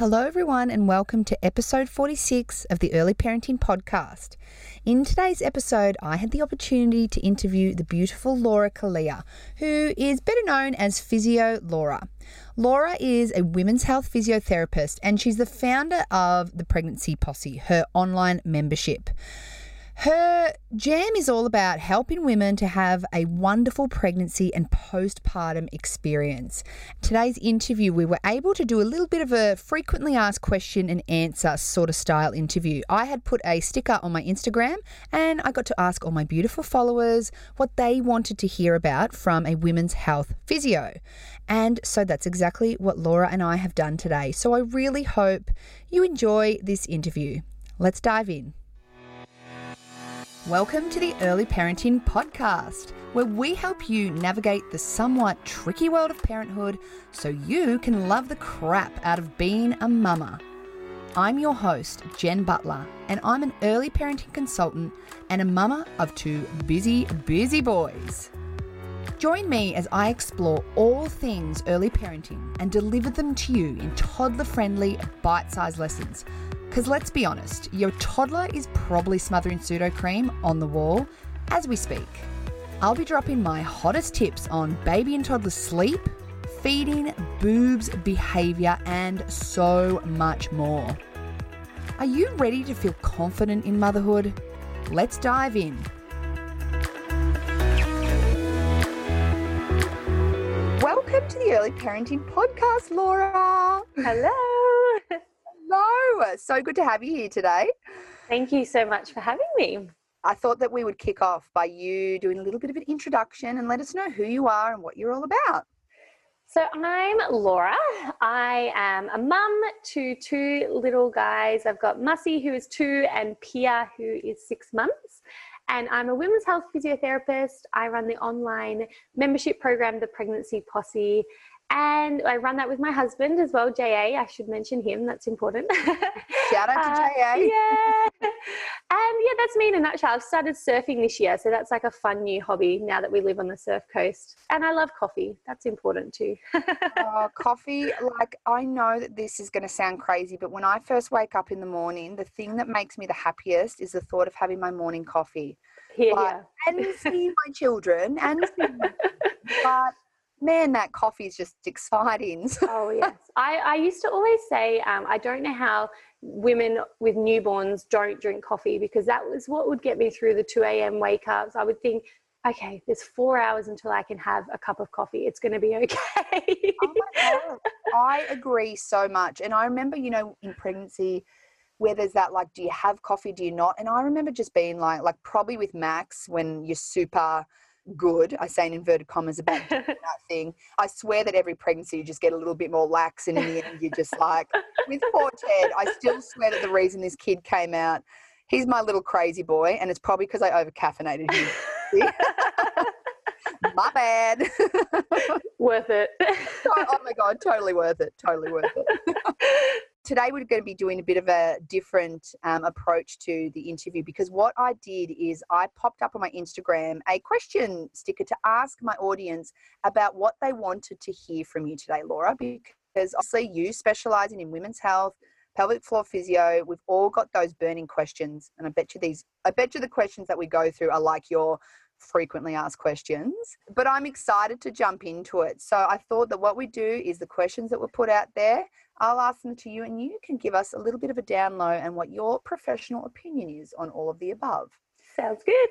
Hello, everyone, and welcome to episode 46 of the Early Parenting Podcast. In today's episode, I had the opportunity to interview the beautiful Laura Kalia, who is better known as Physio Laura. Laura is a women's health physiotherapist and she's the founder of the Pregnancy Posse, her online membership. Her jam is all about helping women to have a wonderful pregnancy and postpartum experience. Today's interview, we were able to do a little bit of a frequently asked question and answer sort of style interview. I had put a sticker on my Instagram and I got to ask all my beautiful followers what they wanted to hear about from a women's health physio. And so that's exactly what Laura and I have done today. So I really hope you enjoy this interview. Let's dive in. Welcome to the Early Parenting Podcast, where we help you navigate the somewhat tricky world of parenthood so you can love the crap out of being a mama. I'm your host, Jen Butler, and I'm an early parenting consultant and a mama of two busy, busy boys. Join me as I explore all things early parenting and deliver them to you in toddler friendly, bite sized lessons because let's be honest, your toddler is probably smothering Sudocrem on the wall as we speak. I'll be dropping my hottest tips on baby and toddler sleep, feeding, boobs, behaviour, and so much more. Are you ready to feel confident in motherhood? Let's dive in. Welcome to the Early Parenting Podcast, Laura. Hello. So good to have you here today. Thank you so much for having me. I thought that we would kick off by you doing a little bit of an introduction and let us know who you are and what you're all about. So, I'm Laura. I am a mum to two little guys. I've got Mussy, who is two, and Pia, who is six months. And I'm a women's health physiotherapist. I run the online membership program, the Pregnancy Posse, and I run that with my husband as well, JA. I should mention him, that's important. Shout out to Uh, JA. Yeah. And yeah, that's me in a nutshell. I've started surfing this year, so that's like a fun new hobby now that we live on the surf coast. And I love coffee. That's important too. Oh, coffee. Like, I know that this is going to sound crazy, but when I first wake up in the morning, the thing that makes me the happiest is the thought of having my morning coffee Here, Like- and seeing my children and seeing my but man, that coffee is just exciting. Oh yes, I, I used to always say um, I don't know how women with newborns don't drink coffee because that was what would get me through the two a.m. wake ups. I would think, okay, there's four hours until I can have a cup of coffee. It's going to be okay. Oh. I agree so much. And I remember, you know, in pregnancy, where there's that like, do you have coffee? Do you not? And I remember just being like, like probably with Max when you're super good, I say in inverted commas about that thing. I swear that every pregnancy you just get a little bit more lax, and in the end, you're just like, with poor Ted, I still swear that the reason this kid came out, he's my little crazy boy, and it's probably because I over caffeinated him. my bad. Worth it. Oh, oh my god, totally worth it. Totally worth it. Today we're going to be doing a bit of a different um, approach to the interview because what I did is I popped up on my Instagram a question sticker to ask my audience about what they wanted to hear from you today, Laura, because obviously you specializing in women's health, pelvic floor physio, we've all got those burning questions, and I bet you these, I bet you the questions that we go through are like your frequently asked questions, but I'm excited to jump into it. So I thought that what we do is the questions that were put out there, I'll ask them to you and you can give us a little bit of a down low and what your professional opinion is on all of the above. Sounds good.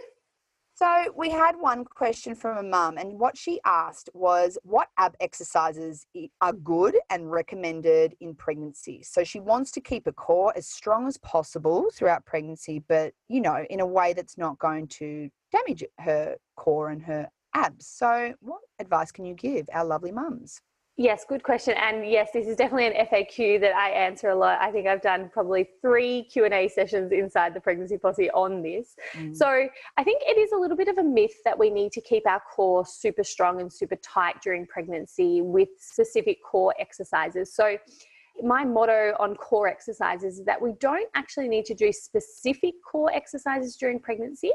So we had one question from a mum, and what she asked was what ab exercises are good and recommended in pregnancy. So she wants to keep a core as strong as possible throughout pregnancy, but you know, in a way that's not going to damage her core and her abs. So what advice can you give our lovely mums? Yes, good question. And yes, this is definitely an FAQ that I answer a lot. I think I've done probably three Q and A sessions inside the pregnancy posse on this. Mm. So I think it is a little bit of a myth that we need to keep our core super strong and super tight during pregnancy with specific core exercises. So my motto on core exercises is that we don't actually need to do specific core exercises during pregnancy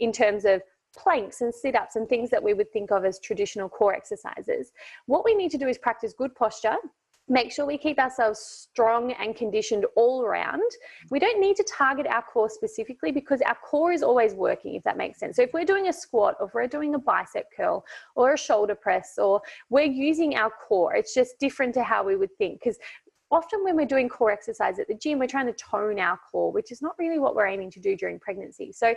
in terms of planks and sit ups and things that we would think of as traditional core exercises. What we need to do is practice good posture make sure we keep ourselves strong and conditioned all around. We don't need to target our core specifically because our core is always working, if that makes sense. So, if we're doing a squat, or if we're doing a bicep curl, or a shoulder press, or we're using our core, it's just different to how we would think. Because often when we're doing core exercise at the gym, we're trying to tone our core, which is not really what we're aiming to do during pregnancy. So,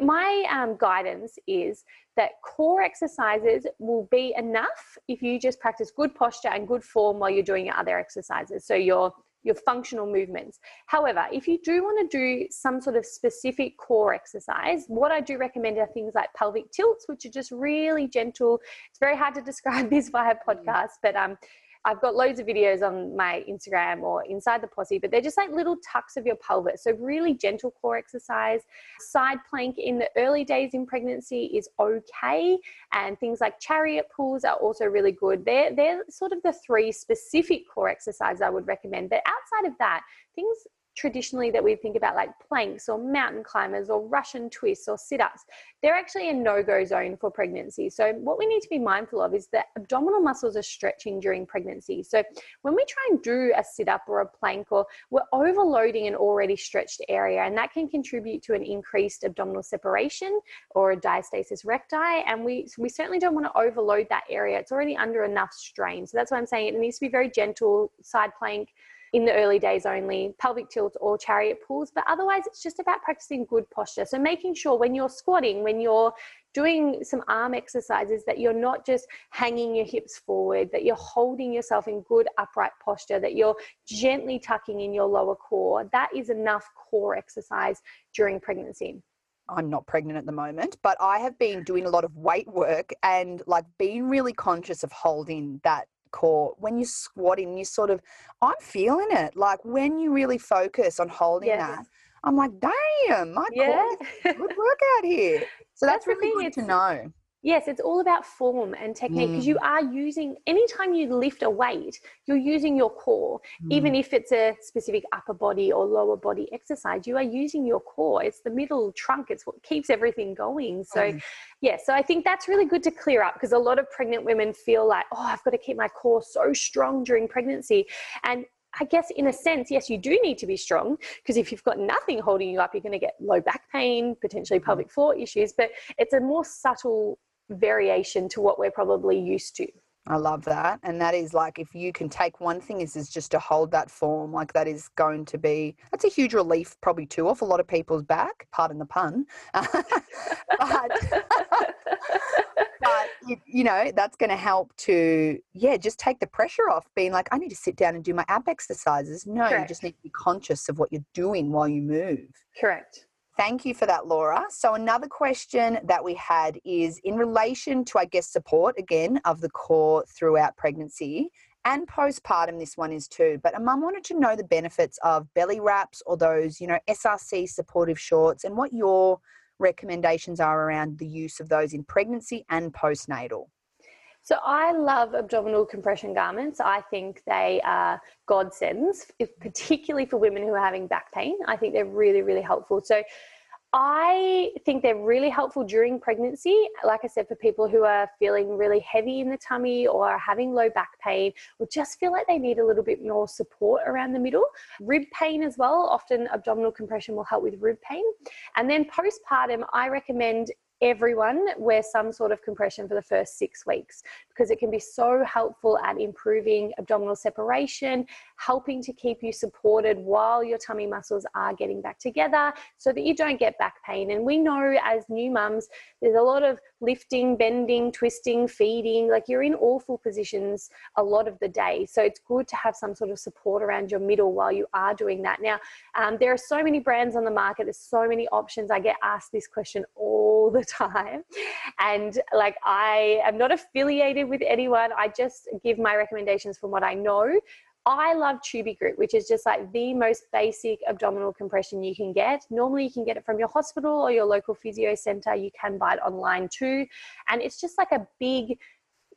my um, guidance is that core exercises will be enough if you just practice good posture and good form while you're doing your other exercises. So, your your functional movements. However, if you do want to do some sort of specific core exercise, what I do recommend are things like pelvic tilts, which are just really gentle. It's very hard to describe this via mm. podcast, but um, I've got loads of videos on my Instagram or inside the posse, but they're just like little tucks of your pelvis. So, really gentle core exercise. Side plank in the early days in pregnancy is okay. And things like chariot pulls are also really good. They're, they're sort of the three specific core exercises I would recommend. But outside of that, things traditionally that we think about like planks or mountain climbers or Russian twists or sit ups, they're actually a no go zone for pregnancy. So, what we need to be mindful of is that abdominal muscles are stretching during pregnancy. So, when we try and do a sit up or a plank, or we're overloading an already stretched area, and that can contribute to an increased abdominal separation or a diastasis recti. And we, we certainly don't want to overload that area. It's already under enough strain. So, that's why I'm saying it needs to be very gentle, side plank in the early days only, pelvic tilts or chariot pulls. But otherwise, it's just about practicing good posture. So making sure when you're squatting, when you're doing some arm exercises, that you're not just hanging your hips forward, that you're holding yourself in good upright posture, that you're gently tucking in your lower core. That is enough core exercise during pregnancy. I'm not pregnant at the moment, but I have been doing a lot of weight work and like being really conscious of holding that core when you're squatting you sort of i'm feeling it like when you really focus on holding yes. that i'm like damn my yeah. core good workout here so that's, that's really good to know Yes, it's all about form and technique because mm. you are using, anytime you lift a weight, you're using your core. Mm. Even if it's a specific upper body or lower body exercise, you are using your core. It's the middle trunk, it's what keeps everything going. So, mm. yeah, so I think that's really good to clear up because a lot of pregnant women feel like, oh, I've got to keep my core so strong during pregnancy. And I guess in a sense, yes, you do need to be strong because if you've got nothing holding you up, you're going to get low back pain, potentially mm. pelvic floor issues. But it's a more subtle variation to what we're probably used to. I love that. And that is like if you can take one thing is is just to hold that form, like that is going to be that's a huge relief probably too off a lot of people's back, pardon the pun. but but you know, that's going to help to yeah, just take the pressure off being like I need to sit down and do my ab exercises. No, Correct. you just need to be conscious of what you're doing while you move. Correct. Thank you for that, Laura. So, another question that we had is in relation to, I guess, support again of the core throughout pregnancy and postpartum. This one is too. But a mum wanted to know the benefits of belly wraps or those, you know, SRC supportive shorts and what your recommendations are around the use of those in pregnancy and postnatal. So I love abdominal compression garments. I think they are godsends, particularly for women who are having back pain. I think they're really, really helpful. So I think they're really helpful during pregnancy. Like I said, for people who are feeling really heavy in the tummy or having low back pain or just feel like they need a little bit more support around the middle. Rib pain as well. Often abdominal compression will help with rib pain. And then postpartum, I recommend everyone wear some sort of compression for the first six weeks because it can be so helpful at improving abdominal separation, helping to keep you supported while your tummy muscles are getting back together so that you don't get back pain. And we know as new mums, there's a lot of lifting, bending, twisting, feeding, like you're in awful positions a lot of the day. So it's good to have some sort of support around your middle while you are doing that. Now, um, there are so many brands on the market, there's so many options. I get asked this question all the time. And like, I am not affiliated with anyone, I just give my recommendations from what I know. I love Tubigrip, which is just like the most basic abdominal compression you can get. Normally, you can get it from your hospital or your local physio center. You can buy it online too. And it's just like a big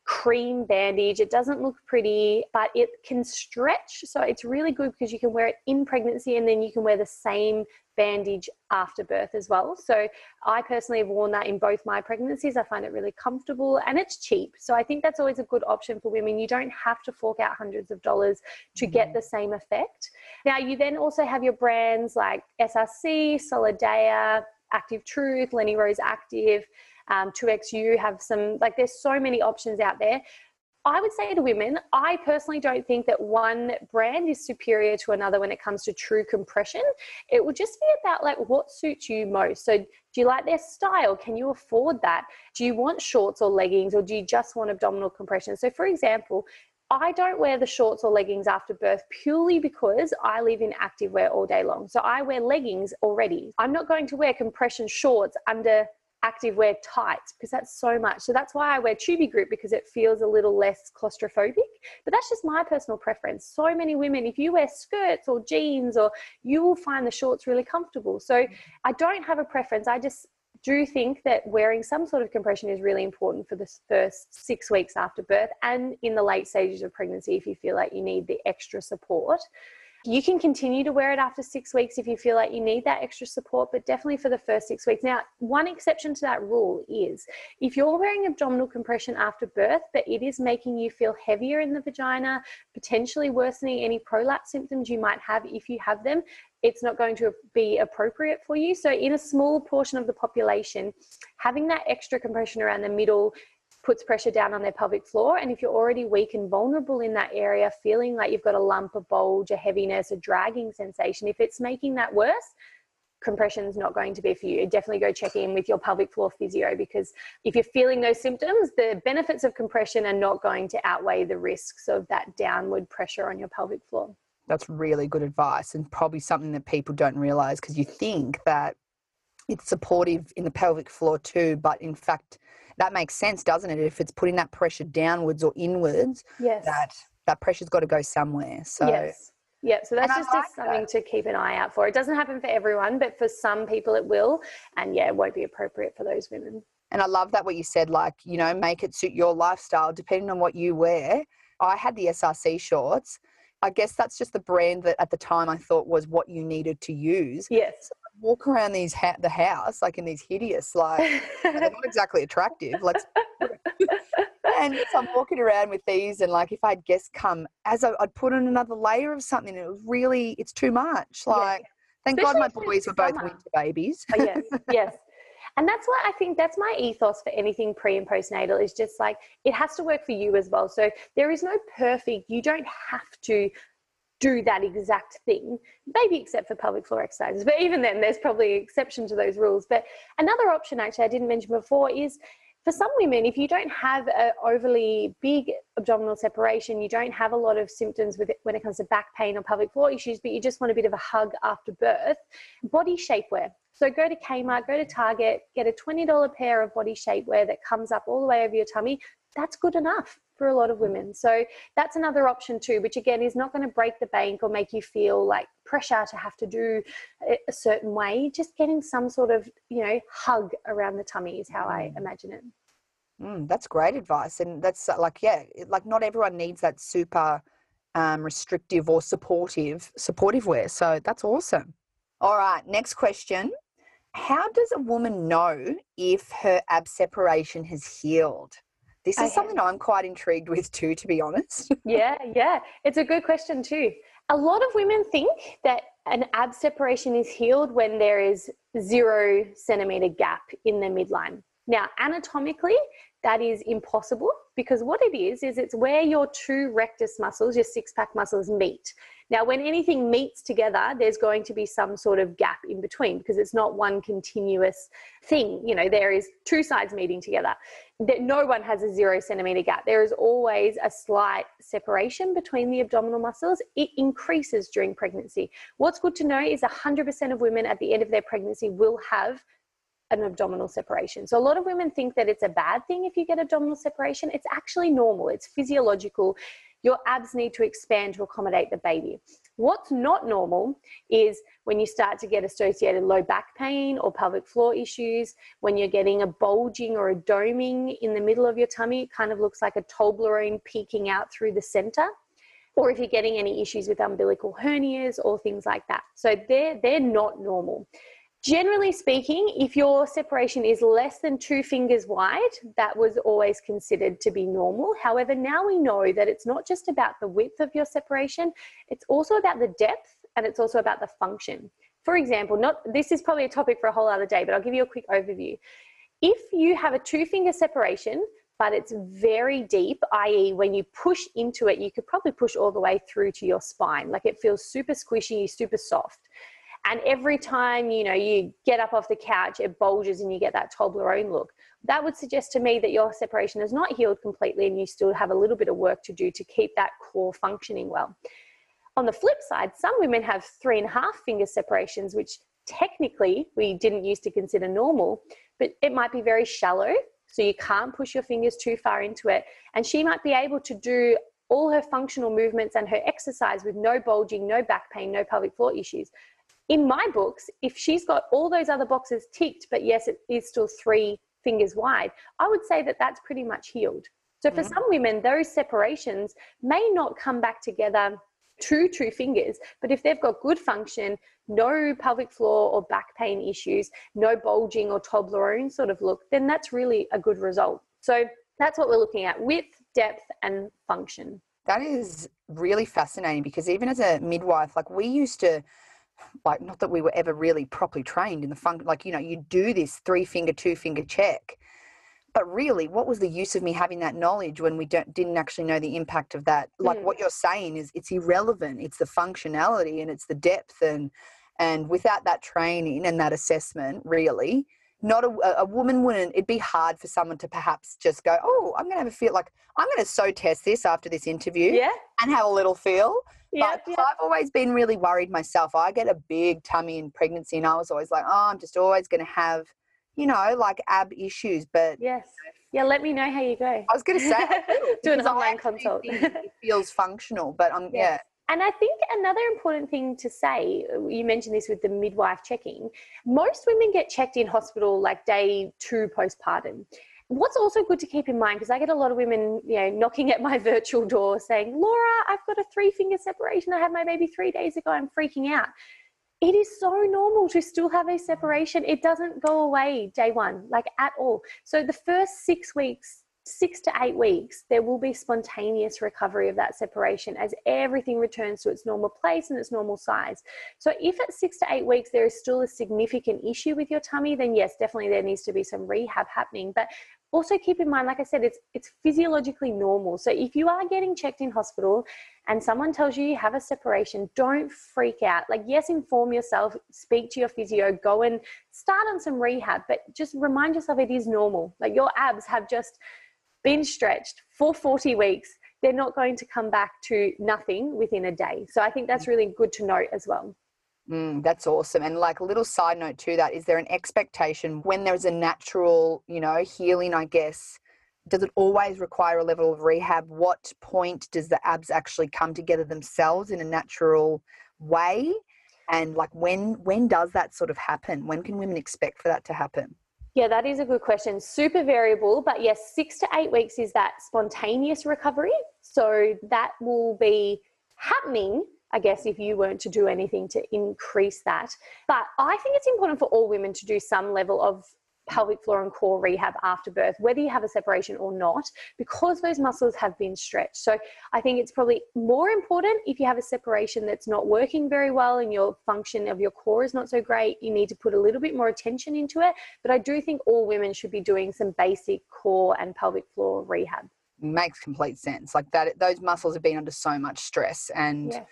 cream bandage. It doesn't look pretty, but it can stretch. So it's really good because you can wear it in pregnancy and then you can wear the same bandage after birth as well. So I personally have worn that in both my pregnancies. I find it really comfortable and it's cheap. So I think that's always a good option for women. You don't have to fork out hundreds of dollars to get mm-hmm. the same effect. Now, you then also have your brands like SRC, Solidea, Active Truth, Lenny Rose Active, um, 2XU have some, like, there's so many options out there. I would say to women, I personally don't think that one brand is superior to another when it comes to true compression. It will just be about like what suits you most. So, do you like their style? Can you afford that? Do you want shorts or leggings or do you just want abdominal compression? So, for example, I don't wear the shorts or leggings after birth purely because I live in active wear all day long. So I wear leggings already. I'm not going to wear compression shorts under active wear tights because that's so much. So that's why I wear Tubigrip because it feels a little less claustrophobic. But that's just my personal preference. So many women, if you wear skirts or jeans, or you will find the shorts really comfortable. So I don't have a preference. I just do think that wearing some sort of compression is really important for the first six weeks after birth and in the late stages of pregnancy if you feel like you need the extra support. You can continue to wear it after six weeks if you feel like you need that extra support, but definitely for the first six weeks. Now, one exception to that rule is if you're wearing abdominal compression after birth, but it is making you feel heavier in the vagina, potentially worsening any prolapse symptoms you might have if you have them, it's not going to be appropriate for you. So, in a small portion of the population, having that extra compression around the middle puts pressure down on their pelvic floor. And if you're already weak and vulnerable in that area, feeling like you've got a lump, a bulge, a heaviness, a dragging sensation, if it's making that worse, compression is not going to be for you. Definitely go check in with your pelvic floor physio because if you're feeling those symptoms, the benefits of compression are not going to outweigh the risks of that downward pressure on your pelvic floor. That's really good advice and probably something that people don't realize because you think that it's supportive in the pelvic floor too, but in fact, that makes sense, doesn't it? If it's putting that pressure downwards or inwards, yes. that that pressure's got to go somewhere. So yes. Yeah, so that's just like something that. to keep an eye out for. It doesn't happen for everyone, but for some people it will. And yeah, it won't be appropriate for those women. And I love that what you said, like, you know, make it suit your lifestyle depending on what you wear. I had the SRC shorts. I guess that's just the brand that at the time I thought was what you needed to use. Yes. So walk around these ha- the house like in these hideous like they're not exactly attractive. Let's and so I'm walking around with these, and like if I had guests come, as I, would put on another layer of something, it was really it's too much. Like yeah. thank Especially God my boys were both winter babies. oh, yes, yes. And that's why I think that's my ethos for anything pre and postnatal is just like it has to work for you as well. So there is no perfect, you don't have to do that exact thing, maybe except for pelvic floor exercises. But even then, there's probably an exception to those rules. But another option, actually, I didn't mention before, is for some women, if you don't have an overly big abdominal separation, you don't have a lot of symptoms with it when it comes to back pain or pelvic floor issues, but you just want a bit of a hug after birth, body shapewear. So go to Kmart, go to Target, get a $20 pair of body shapewear that comes up all the way over your tummy. That's good enough for a lot of women. So that's another option too, which again is not going to break the bank or make you feel like pressure to have to do a certain way. Just getting some sort of, you know, hug around the tummy is how I mm. imagine it. Mm, that's great advice. And that's uh, like, yeah, like not everyone needs that super um, restrictive or supportive, supportive wear. So that's awesome. All right, next question. How does a woman know if her ab separation has healed? This is something I'm quite intrigued with too, to be honest. yeah, yeah. It's a good question too. A lot of women think that an ab separation is healed when there is zero centimeter gap in the midline. Now, anatomically, that is impossible because what it is, is it's where your two rectus muscles, your six pack muscles, meet. Now, when anything meets together, there's going to be some sort of gap in between because it's not one continuous thing. You know, there is two sides meeting together. That no one has a zero centimeter gap. There is always a slight separation between the abdominal muscles. It increases during pregnancy. What's good to know is 100% of women at the end of their pregnancy will have an abdominal separation. So a lot of women think that it's a bad thing if you get abdominal separation. It's actually normal. It's physiological. Your abs need to expand to accommodate the baby. What's not normal is when you start to get associated low back pain or pelvic floor issues, when you're getting a bulging or a doming in the middle of your tummy, it kind of looks like a Toblerone peeking out through the center. Or if you're getting any issues with umbilical hernias or things like that. So they're, they're not normal. Generally speaking, if your separation is less than two fingers wide, that was always considered to be normal. However, now we know that it's not just about the width of your separation, it's also about the depth and it's also about the function. For example, not this is probably a topic for a whole other day, but I'll give you a quick overview. If you have a two finger separation, but it's very deep, i.e., when you push into it, you could probably push all the way through to your spine. Like it feels super squishy, super soft and every time you know you get up off the couch it bulges and you get that toblerone look. That would suggest to me that your separation is not healed completely and you still have a little bit of work to do to keep that core functioning well. On the flip side some women have three and a half finger separations which technically we didn't used to consider normal but it might be very shallow so you can't push your fingers too far into it. And she might be able to do all her functional movements and her exercise with no bulging, no back pain, no pelvic floor issues in my books, if she's got all those other boxes ticked, but yes, it is still three fingers wide, I would say that that's pretty much healed. So for mm-hmm. some women, those separations may not come back together to true fingers, but if they've got good function, no pelvic floor or back pain issues, no bulging or Toblerone sort of look, then that's really a good result. So that's what we're looking at width, depth, and function. That is really fascinating because even as a midwife, like we used to like not that we were ever really properly trained in the fun like you know you do this three finger two finger check. But really what was the use of me having that knowledge when we don't didn't actually know the impact of that? Like mm. what you're saying is it's irrelevant. It's the functionality and it's the depth and and without that training and that assessment really not a, a woman wouldn't it'd be hard for someone to perhaps just go oh i'm going to have a feel like i'm going to so test this after this interview yeah. and have a little feel yeah, but I've always been really worried myself. I get a big tummy in pregnancy, and I was always like, oh, I'm just always going to have, you know, like ab issues. But yes, yeah, let me know how you go. I was going to say, do an online consult. it feels functional, but um, yeah. And I think another important thing to say, you mentioned this with the midwife checking, most women get checked in hospital like day two postpartum. What's also good to keep in mind, because I get a lot of women, you know, knocking at my virtual door saying, Laura, I've got a three finger separation. I had my baby three days ago. I'm freaking out. It is so normal to still have a separation. It doesn't go away day one, like at all. So the first six weeks six to eight weeks, there will be spontaneous recovery of that separation as everything returns to its normal place and its normal size. So, if at six to eight weeks there is still a significant issue with your tummy, then yes, definitely there needs to be some rehab happening. But also keep in mind, like I said, it's it's physiologically normal. So if you are getting checked in hospital and someone tells you you have a separation, don't freak out. Like, yes, inform yourself, speak to your physio, go and start on some rehab, but just remind yourself it is normal. Like your abs have just been stretched for 40 weeks, they're not going to come back to nothing within a day. So I think that's mm. really good to note as well. Mm, that's awesome. And like a little side note to that, is there an expectation when there's a natural, you know, healing, I guess? Does it always require a level of rehab? What point does the abs actually come together themselves in a natural way? And like when when does that sort of happen? When can women expect for that to happen? Yeah, that is a good question. Super variable, but yes, six to eight weeks is that spontaneous recovery. So that will be happening, I guess, if you weren't to do anything to increase that. But I think it's important for all women to do some level of pelvic floor and core rehab after birth, whether you have a separation or not, because those muscles have been stretched. So I think it's probably more important if you have a separation that's not working very well and your function of your core is not so great, you need to put a little bit more attention into it. But I do think all women should be doing some basic core and pelvic floor rehab. Makes complete sense. Like that, those muscles have been under so much stress and. Yes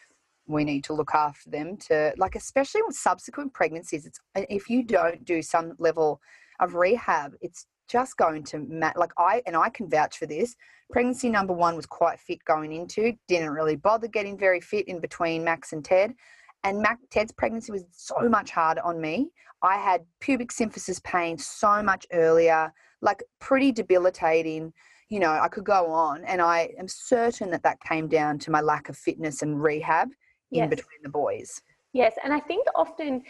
we need to look after them to like especially with subsequent pregnancies it's if you don't do some level of rehab, it's just going to matter. Like I and I can vouch for this. Pregnancy number one was quite fit going into. Didn't really bother getting very fit in between Max and Ted. And Mac, Ted's pregnancy was so much harder on me. I had pubic symphysis pain so much earlier, like pretty debilitating. You know, I could go on, and I am certain that that came down to my lack of fitness and rehab yes. in between the boys. Yes, and I think often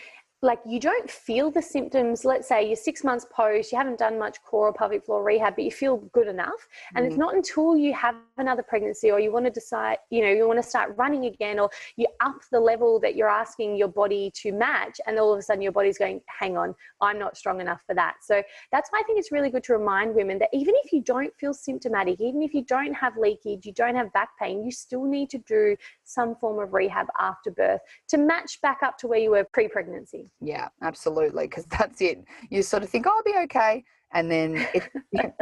like you don't feel the symptoms let's say you're six months post you haven't done much core or pelvic floor rehab but you feel good enough and mm. it's not until you have another pregnancy or you want to decide you know you want to start running again or you up the level that you're asking your body to match and all of a sudden your body's going hang on i'm not strong enough for that. So that's why i think it's really good to remind women that even if you don't feel symptomatic even if you don't have leakage you don't have back pain you still need to do some form of rehab after birth to match back up to where you were pre-pregnancy yeah, absolutely. Because that's it. You sort of think, oh, I'll be okay. And then it,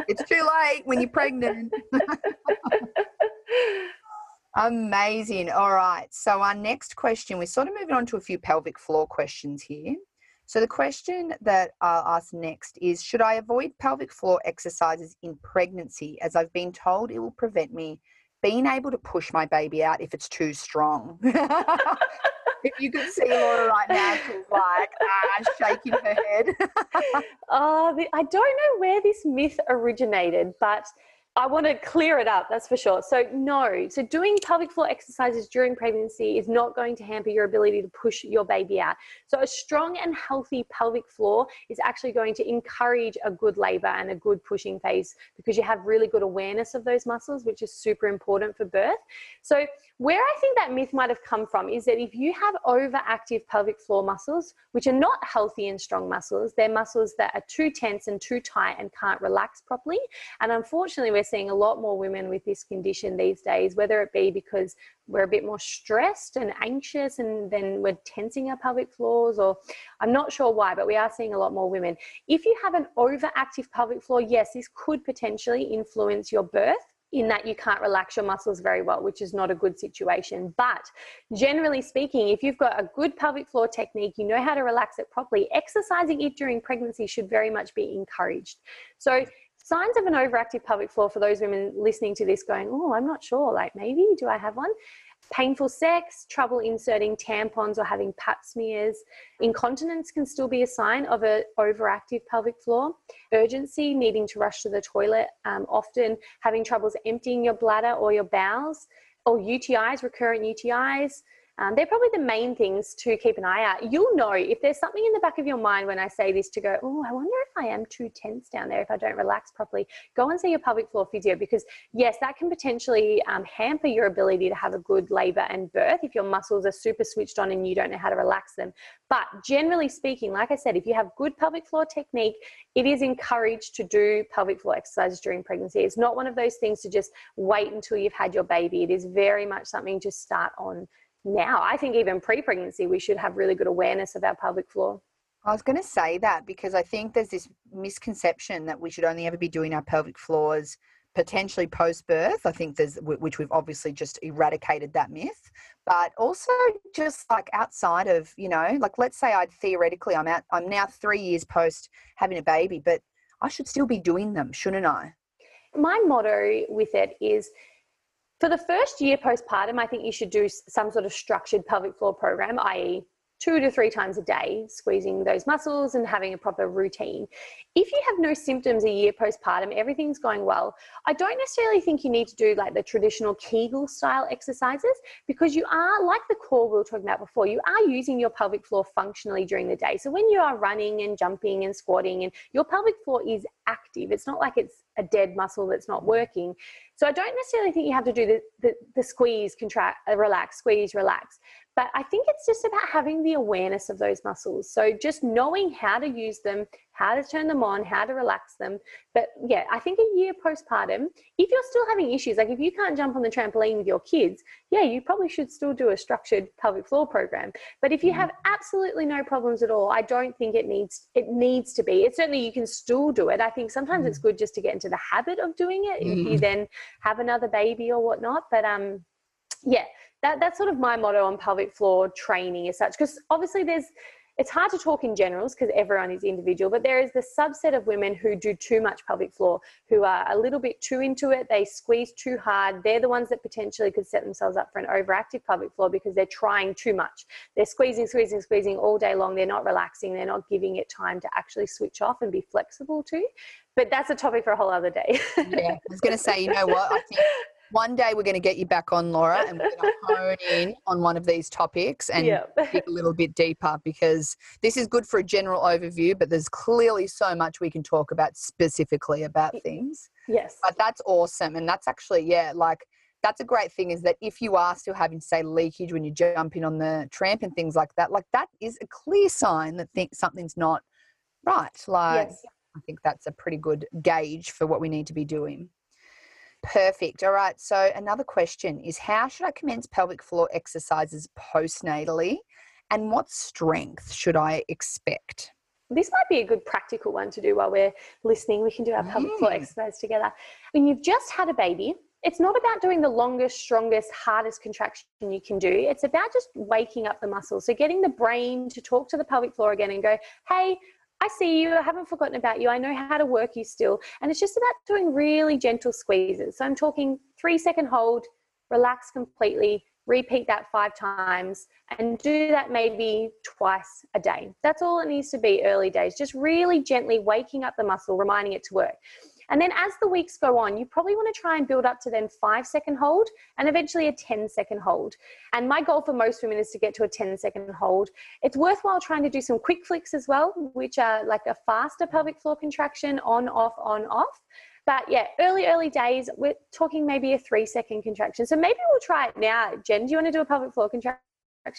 it's too late when you're pregnant. Amazing. All right. So, our next question, we're sort of moving on to a few pelvic floor questions here. So, the question that I'll ask next is Should I avoid pelvic floor exercises in pregnancy as I've been told it will prevent me being able to push my baby out if it's too strong? if you could see Laura right now, she's like ah, shaking her head. oh, the, I don't know where this myth originated, but I want to clear it up, that's for sure. So, no, so doing pelvic floor exercises during pregnancy is not going to hamper your ability to push your baby out. So, a strong and healthy pelvic floor is actually going to encourage a good labor and a good pushing phase because you have really good awareness of those muscles, which is super important for birth. So, where I think that myth might have come from is that if you have overactive pelvic floor muscles, which are not healthy and strong muscles, they're muscles that are too tense and too tight and can't relax properly. And unfortunately, we're seeing a lot more women with this condition these days, whether it be because we're a bit more stressed and anxious and then we're tensing our pelvic floors, or I'm not sure why, but we are seeing a lot more women. If you have an overactive pelvic floor, yes, this could potentially influence your birth in that you can't relax your muscles very well, which is not a good situation. But generally speaking, if you've got a good pelvic floor technique, you know how to relax it properly, exercising it during pregnancy should very much be encouraged. So, signs of an overactive pelvic floor for those women listening to this going, Oh, I'm not sure, like maybe do I have one? Painful sex, trouble inserting tampons or having pap smears. Incontinence can still be a sign of an overactive pelvic floor. Urgency, needing to rush to the toilet, um, often having troubles emptying your bladder or your bowels, or UTIs, recurrent UTIs, um, they're probably the main things to keep an eye out. You'll know if there's something in the back of your mind when I say this to go, oh, I wonder if I am too tense down there if I don't relax properly. Go and see your pelvic floor physio because, yes, that can potentially um, hamper your ability to have a good labor and birth if your muscles are super switched on and you don't know how to relax them. But generally speaking, like I said, if you have good pelvic floor technique, it is encouraged to do pelvic floor exercises during pregnancy. It's not one of those things to just wait until you've had your baby. It is very much something to start on now. I think even pre pregnancy, we should have really good awareness of our pelvic floor. I was going to say that because I think there's this misconception that we should only ever be doing our pelvic floors potentially post birth. I think there's, which we've obviously just eradicated that myth, but also just like outside of, you know, like let's say I'd theoretically, I'm out, I'm now three years post having a baby, but I should still be doing them, shouldn't I? My motto with it is for the first year postpartum, I think you should do some sort of structured pelvic floor program, i.e., two to three times a day, squeezing those muscles and having a proper routine. If you have no symptoms a year postpartum, everything's going well, I don't necessarily think you need to do like the traditional Kegel style exercises because you are, like the core we were talking about before, you are using your pelvic floor functionally during the day. So when you are running and jumping and squatting, and your pelvic floor is active, it's not like it's a dead muscle that's not working. So I don't necessarily think you have to do the, the, the squeeze, contract, relax, squeeze, relax. But I think it's just about having the awareness of those muscles. So just knowing how to use them, how to turn them on, how to relax them. But yeah, I think a year postpartum, if you're still having issues, like if you can't jump on the trampoline with your kids, yeah, you probably should still do a structured pelvic floor program. But if you mm-hmm. have absolutely no problems at all, I don't think it needs it needs to be. It certainly you can still do it. I think sometimes it's mm-hmm. good just to get into the habit of doing it if you mm-hmm. then have another baby or whatnot. But um yeah, that, that's sort of my motto on pelvic floor training as such because obviously there's it's hard to talk in generals because everyone is individual, but there is the subset of women who do too much pelvic floor, who are a little bit too into it. They squeeze too hard. They're the ones that potentially could set themselves up for an overactive pelvic floor because they're trying too much. They're squeezing, squeezing, squeezing all day long. They're not relaxing. They're not giving it time to actually switch off and be flexible too. But that's a topic for a whole other day. yeah, I was going to say, you know what? I think one day we're going to get you back on, Laura, and we're going to hone in on one of these topics and Yep. dig a little bit deeper because this is good for a general overview, but there's clearly so much we can talk about specifically about things. yes. But that's awesome. And that's actually, yeah, like that's a great thing is that if you are still having, say, leakage when you jump in on the tramp and things like that, like that is a clear sign that think something's not right. Like, Yes. I think that's a pretty good gauge for what we need to be doing. Perfect. All right. So, another question is how should I commence pelvic floor exercises postnatally? And what strength should I expect? This might be a good practical one to do while we're listening. We can do our pelvic floor Mm. exercise together. When you've just had a baby, it's not about doing the longest, strongest, hardest contraction you can do. It's about just waking up the muscles. So getting the brain to talk to the pelvic floor again and go, hey, I see you. I haven't forgotten about you. I know how to work you still. And it's just about doing really gentle squeezes. So I'm talking three second hold, relax completely, repeat that five times, and do that maybe twice a day. That's all it needs to be early days. Just really gently waking up the muscle, reminding it to work. And then as the weeks go on, you probably want to try and build up to then five second hold and eventually a 10 second hold. And my goal for most women is to get to a 10 second hold. It's worthwhile trying to do some quick flicks as well, which are like a faster pelvic floor contraction on, off, on, off. But yeah, early, early days, we're talking maybe a three second contraction. So maybe we'll try it now. Jen, do you want to do a pelvic floor contraction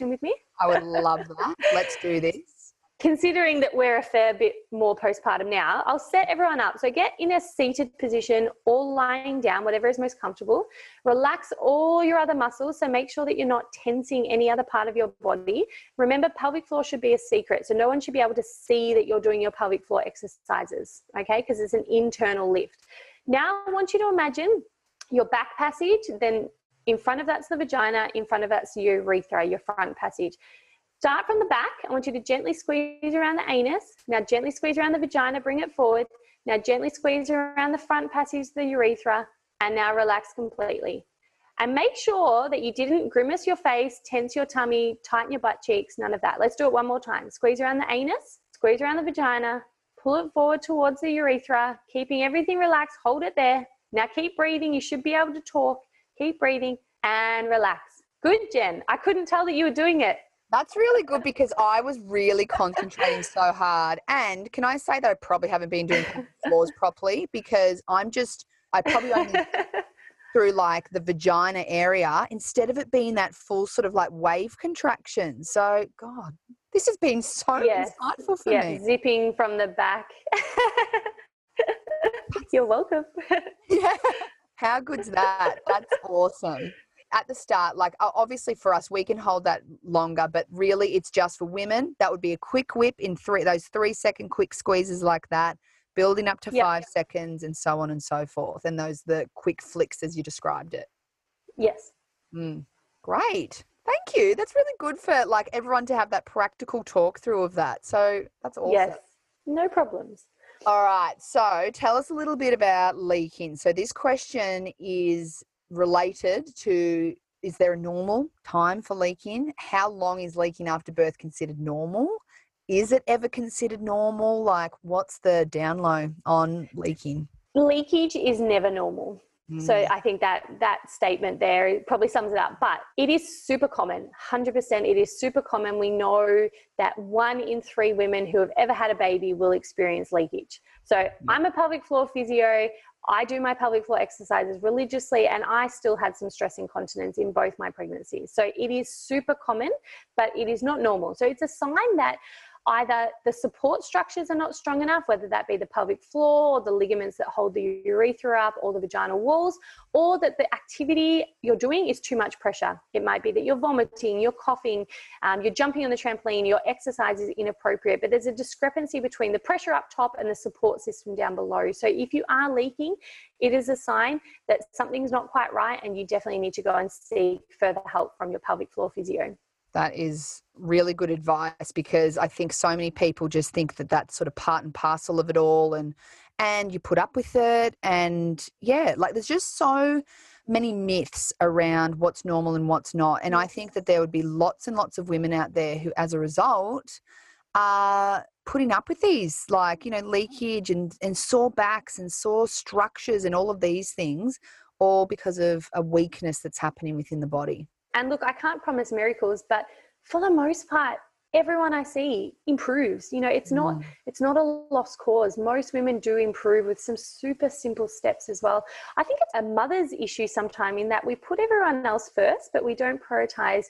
with me? I would love that. Let's do this. Considering that we're a fair bit more postpartum now, I'll set everyone up. So get in a seated position or lying down, whatever is most comfortable. Relax all your other muscles. So make sure that you're not tensing any other part of your body. Remember, pelvic floor should be a secret. So no one should be able to see that you're doing your pelvic floor exercises, okay? Because it's an internal lift. Now I want you to imagine your back passage, then in front of that's the vagina, in front of that's your urethra, your front passage. Start from the back. I want you to gently squeeze around the anus. Now, gently squeeze around the vagina, bring it forward. Now, gently squeeze around the front passage, the urethra, and now relax completely. And make sure that you didn't grimace your face, tense your tummy, tighten your butt cheeks, none of that. Let's do it one more time. Squeeze around the anus, squeeze around the vagina, pull it forward towards the urethra, keeping everything relaxed. Hold it there. Now, keep breathing. You should be able to talk. Keep breathing and relax. Good, Jen. I couldn't tell that you were doing it. That's really good because I was really concentrating so hard. And can I say that I probably haven't been doing floors properly because I'm just, I probably only through like the vagina area instead of it being that full sort of like wave contraction. So, God, this has been so Yes. insightful for yeah, me. zipping from the back. You're welcome. Yeah. How good's that? That's awesome. At the start, like obviously for us, we can hold that longer, but really it's just for women. That would be a quick whip in three, those three second quick squeezes like that, building up to Yep. five seconds and so on and so forth. And those, the quick flicks as you described it. yes. Mm, great. Thank you. That's really good for like everyone to have that practical talk through of that. So that's awesome. Yes. No problems. All right. So tell us a little bit about leaking. So this question is related to is there a normal time for leaking? How long is leaking after birth considered normal? Is it ever considered normal? Like what's the down low on leaking? Leakage is never normal. So Mm, I think that that statement there probably sums it up. But it is super common, 100%. It is super common. We know that one in three women who have ever had a baby will experience leakage. So I'm a pelvic floor physio. I do my pelvic floor exercises religiously, and I still had some stress incontinence in both my pregnancies. So it is super common, but it is not normal. So it's a sign that either the support structures are not strong enough, whether that be the pelvic floor or the ligaments that hold the urethra up or the vaginal walls, or that the activity you're doing is too much pressure. It might be that you're vomiting, you're coughing, um, you're jumping on the trampoline, your exercise is inappropriate, but there's a discrepancy between the pressure up top and the support system down below. So if you are leaking, it is a sign that something's not quite right and you definitely need to go and seek further help from your pelvic floor physio. That is really good advice because I think so many people just think that that's sort of part and parcel of it all and and you put up with it and yeah like there's just so many myths around what's normal and what's not and I think that there would be lots and lots of women out there who as a result are putting up with these like you know leakage and and sore backs and sore structures and all of these things all because of a weakness that's happening within the body. And look, I can't promise miracles, but for the most part, everyone I see improves. You know, it's not mm. it's not a lost cause. Most women do improve with some super simple steps as well. I think it's a mother's issue sometime in that we put everyone else first, but we don't prioritize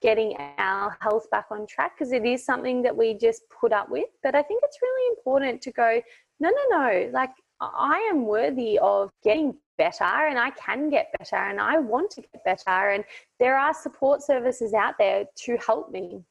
getting our health back on track because it is something that we just put up with. But I think it's really important to go, no, no, no, like I am worthy of getting better and I can get better and I want to get better. And there are support services out there to help me.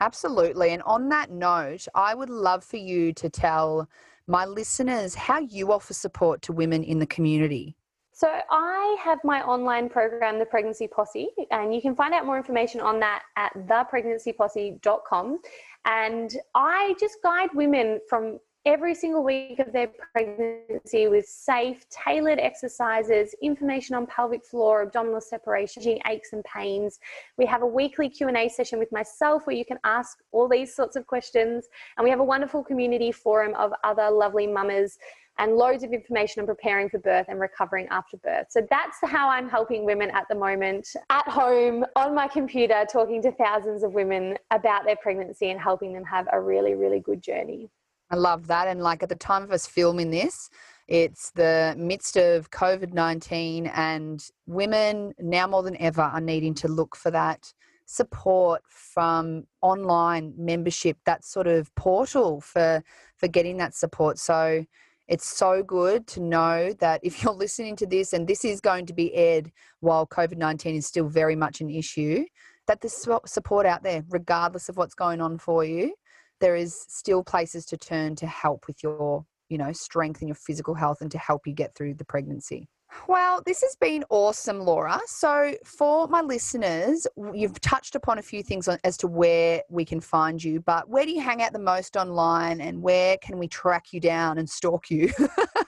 Absolutely. And on that note, I would love for you to tell my listeners how you offer support to women in the community. So, I have my online program, The Pregnancy Posse, and you can find out more information on that at thepregnancyposse.com. And I just guide women from every single week of their pregnancy with safe, tailored exercises, information on pelvic floor, abdominal separation, aches and pains. We have a weekly Q&A session with myself where you can ask all these sorts of questions. And we have a wonderful community forum of other lovely mamas and loads of information on preparing for birth and recovering after birth. So that's how I'm helping women at the moment at home on my computer, talking to thousands of women about their pregnancy and helping them have a really, really good journey. I love that. And like at the time of us filming this, it's the midst of COVID 19, and women now more than ever are needing to look for that support from online membership, that sort of portal for, for getting that support. So it's so good to know that if you're listening to this and this is going to be aired while COVID 19 is still very much an issue, that there's support out there, regardless of what's going on for you there is still places to turn to help with your you know strength and your physical health and to help you get through the pregnancy well, this has been awesome, Laura. So, for my listeners, you've touched upon a few things as to where we can find you, but where do you hang out the most online and where can we track you down and stalk you?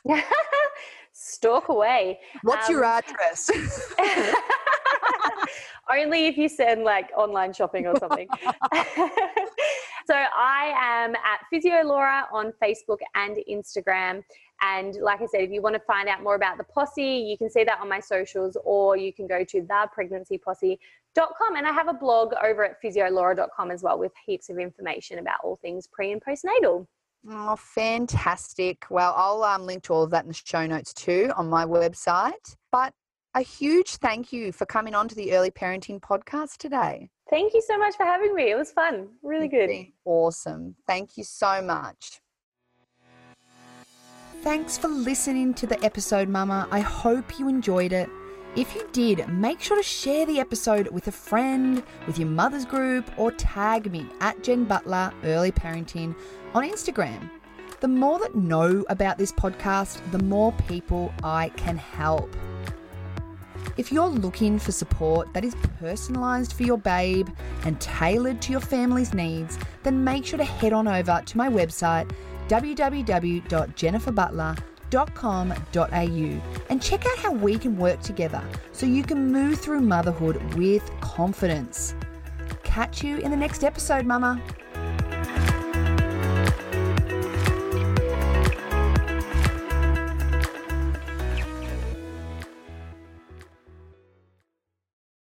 stalk away. What's um, your address? Only if you send like online shopping or something. So I am at Physio Laura on Facebook and Instagram. And like I said, if you want to find out more about the posse, you can see that on my socials or you can go to thepregnancyposse.com. And I have a blog over at physiolaura.com as well with heaps of information about all things pre and postnatal. Oh, fantastic. Well, I'll um, link to all of that in the show notes too on my website. But a huge thank you for coming on to the Early Parenting Podcast today. Thank you so much for having me. It was fun. Really good. Awesome. Thank you so much. Thanks for listening to the episode, Mama. I hope you enjoyed it. If you did, make sure to share the episode with a friend, with your mother's group, or tag me at Jen Butler Early Parenting on Instagram. The more that know about this podcast, the more people I can help. If you're looking for support that is personalised for your babe and tailored to your family's needs, then make sure to head on over to my website www.jenniferbutler.com.au and check out how we can work together so you can move through motherhood with confidence. Catch you in the next episode, Mama.